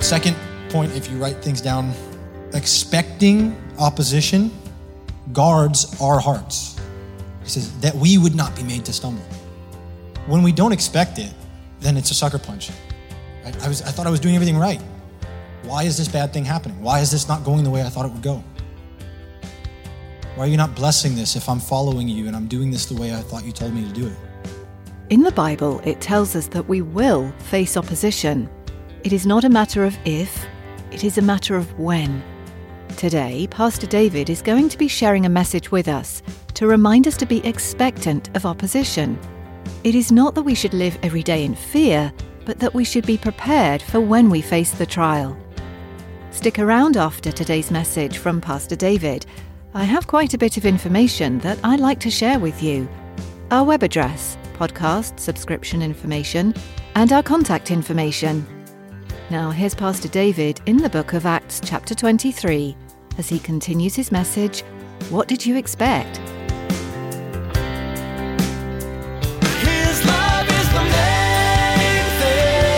Second point, if you write things down, expecting opposition guards our hearts. He says that we would not be made to stumble. When we don't expect it, then it's a sucker punch. I, I was, I thought I was doing everything right. Why is this bad thing happening? Why is this not going the way I thought it would go? Why are you not blessing this if I'm following you and I'm doing this the way I thought you told me to do it? In the Bible, it tells us that we will face opposition. It is not a matter of if, it is a matter of when. Today, Pastor David is going to be sharing a message with us to remind us to be expectant of opposition. It is not that we should live every day in fear, but that we should be prepared for when we face the trial. Stick around after today's message from Pastor David. I have quite a bit of information that I'd like to share with you. Our web address, podcast subscription information, and our contact information. Now, here's Pastor David in the book of Acts, chapter 23, as he continues his message What did you expect? His love is the main thing.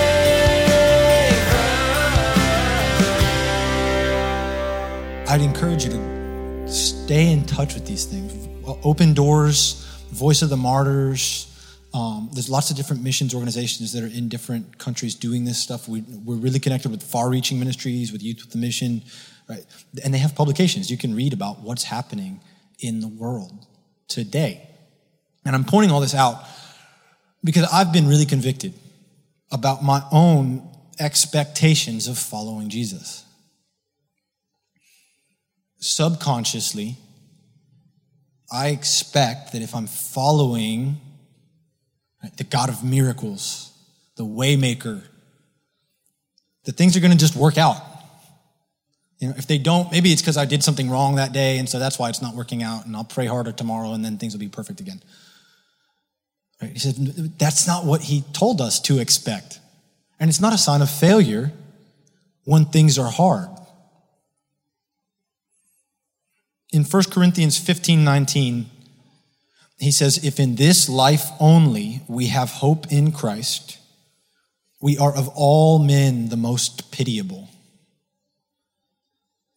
I'd encourage you to stay in touch with these things. Open Doors, Voice of the Martyrs. Um, there's lots of different missions organizations that are in different countries doing this stuff. We, we're really connected with far-reaching ministries, with Youth with the Mission, right? And they have publications. You can read about what's happening in the world today. And I'm pointing all this out because I've been really convicted about my own expectations of following Jesus subconsciously, I expect that if I'm following right, the God of miracles, the waymaker, that things are going to just work out. You know, if they don't, maybe it's because I did something wrong that day, and so that's why it's not working out, and I'll pray harder tomorrow, and then things will be perfect again. Right? He said, that's not what he told us to expect. And it's not a sign of failure when things are hard. In 1 Corinthians 15 19, he says, If in this life only we have hope in Christ, we are of all men the most pitiable.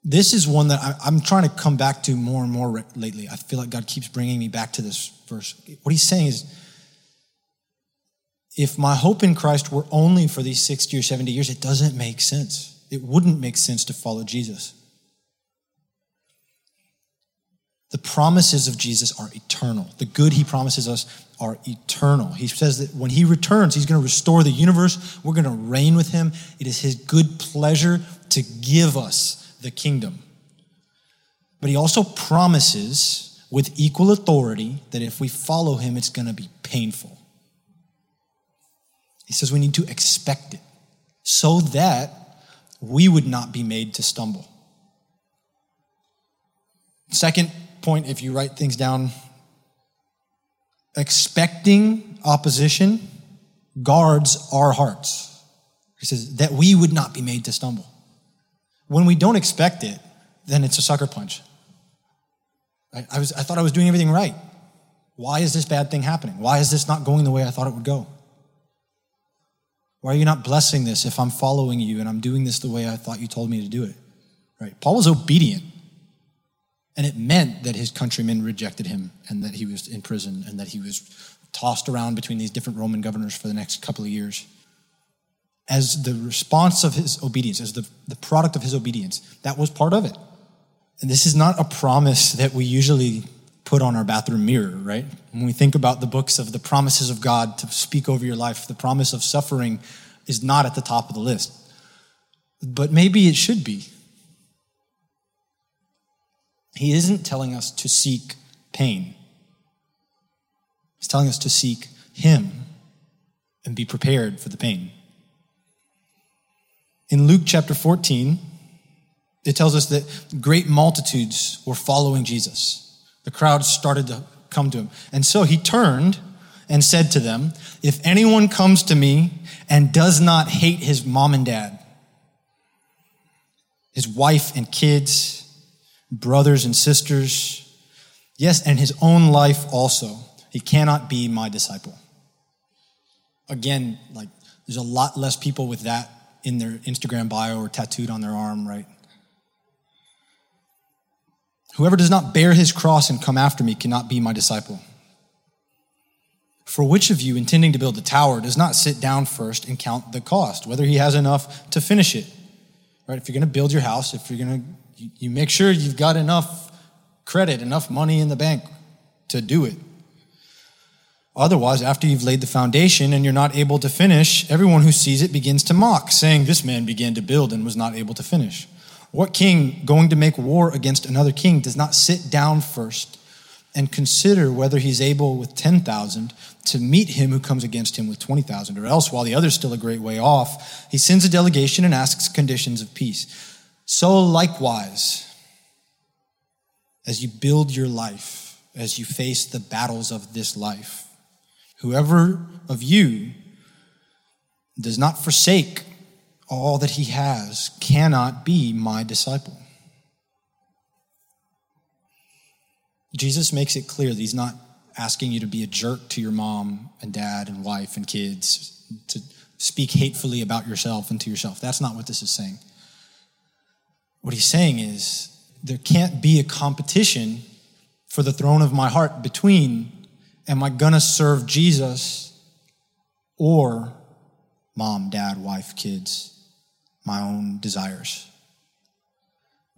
This is one that I, am trying to come back to more and more lately. I feel like God keeps bringing me back to this verse. What he's saying is, if my hope in Christ were only for these 60 or 70 years, it doesn't make sense. It wouldn't make sense to follow Jesus. The promises of Jesus are eternal. The good he promises us are eternal. He says that when he returns, he's going to restore the universe. We're going to reign with him. It is his good pleasure to give us the kingdom. But he also promises with equal authority that if we follow him, it's going to be painful. He says we need to expect it so that we would not be made to stumble. Second point, if you write things down, expecting opposition guards our hearts. He says that we would not be made to stumble. When we don't expect it, then it's a sucker punch. I, I was, I thought I was doing everything right. Why is this bad thing happening? Why is this not going the way I thought it would go? Why are you not blessing this if I'm following you and I'm doing this the way I thought you told me to do it? Right? Paul was obedient. And it meant that his countrymen rejected him and that he was in prison and that he was tossed around between these different Roman governors for the next couple of years. As the response of his obedience, as the, the product of his obedience, that was part of it. And this is not a promise that we usually put on our bathroom mirror, right? When we think about the books of the promises of God to speak over your life, the promise of suffering is not at the top of the list. But maybe it should be. He isn't telling us to seek pain. He's telling us to seek Him and be prepared for the pain. In Luke chapter 14, it tells us that great multitudes were following Jesus. The crowd started to come to him. And so he turned and said to them, If anyone comes to me and does not hate his mom and dad, his wife and kids, brothers and sisters, yes, and his own life also, he cannot be my disciple. Again, like, there's a lot less people with that in their Instagram bio or tattooed on their arm, right? Whoever does not bear his cross and come after me cannot be my disciple. For which of you, intending to build a tower, does not sit down first and count the cost, whether he has enough to finish it? Right? If you're going to build your house, if you're going to, you, make sure you've got enough credit, enough money in the bank to do it. Otherwise, after you've laid the foundation and you're not able to finish, everyone who sees it begins to mock, saying, This man began to build and was not able to finish. What king going to make war against another king does not sit down first and consider whether he's able with 10,000 to meet him who comes against him with 20,000? Or else, while the other's still a great way off, he sends a delegation and asks conditions of peace. So, likewise, as you build your life, as you face the battles of this life, Whoever of you does not forsake all that he has cannot be my disciple. Jesus makes it clear that he's not asking you to be a jerk to your mom and dad and wife and kids, to speak hatefully about yourself and to yourself. That's not what this is saying. What he's saying is there can't be a competition for the throne of my heart between am I going to serve Jesus or mom, dad, wife, kids, my own desires?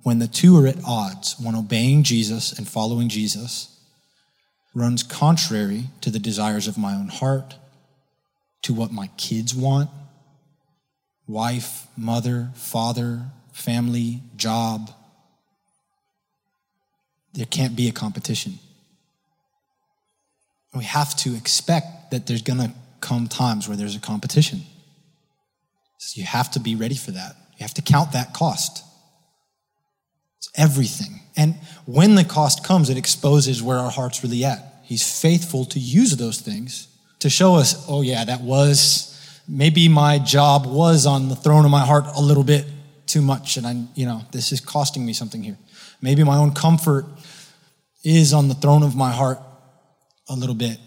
When the two are at odds, when obeying Jesus and following Jesus runs contrary to the desires of my own heart, to what my kids want wife, mother, father, family, job there can't be a competition. We have to expect that there's going to come times where there's a competition. So you have to be ready for that. You have to count that cost. It's everything. And when the cost comes, it exposes where our heart's really at. He's faithful to use those things to show us, oh, yeah, that was, maybe my job was on the throne of my heart a little bit too much. And I, you know, this is costing me something here. Maybe my own comfort is on the throne of my heart a little bit,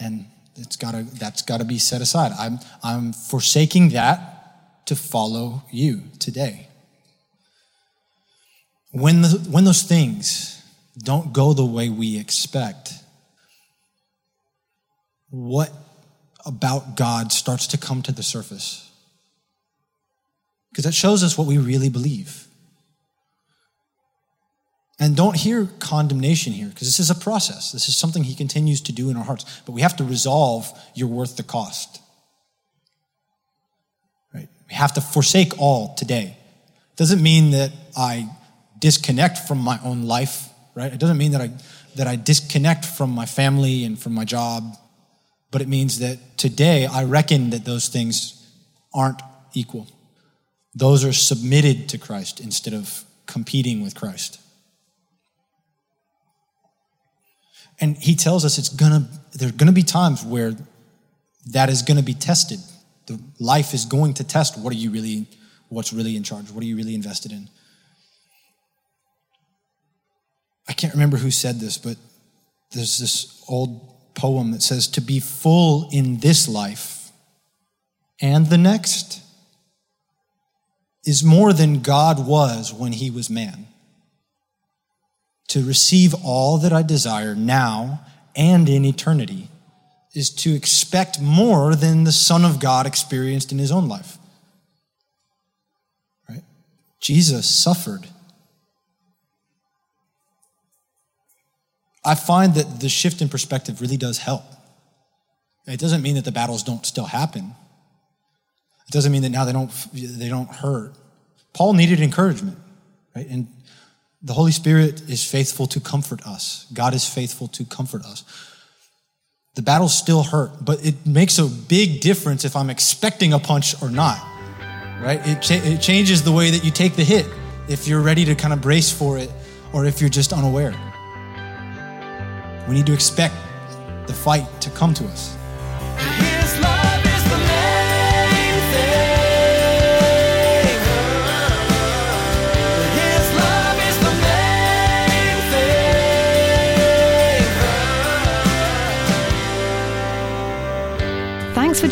and it's gotta, that's got to be set aside. I'm, I'm forsaking that to follow you today. When, the, when those things don't go the way we expect, what about God starts to come to the surface? Because that shows us what we really believe. And don't hear condemnation here, because this is a process. This is something he continues to do in our hearts. But we have to resolve you're worth the cost. Right? We have to forsake all today. Doesn't mean that I disconnect from my own life, right? It doesn't mean that I that I disconnect from my family and from my job, but it means that today I reckon that those things aren't equal. Those are submitted to Christ instead of competing with Christ. And he tells us it's gonna, there's gonna be times where that is gonna be tested. The life is going to test what are you really, what's really in charge? What are you really invested in? I can't remember who said this, but there's this old poem that says, To be full in this life and the next is more than God was when he was man to receive all that I desire now and in eternity is to expect more than the Son of God experienced in his own life. Right? Jesus suffered. I find that the shift in perspective really does help. It doesn't mean that the battles don't still happen. Doesn't mean that now they don't they don't hurt. Paul needed encouragement, right? And the Holy Spirit is faithful to comfort us. God is faithful to comfort us. The battles still hurt, but it makes a big difference if I'm expecting a punch or not, right? It, cha- it changes the way that you take the hit if you're ready to kind of brace for it or if you're just unaware. We need to expect the fight to come to us.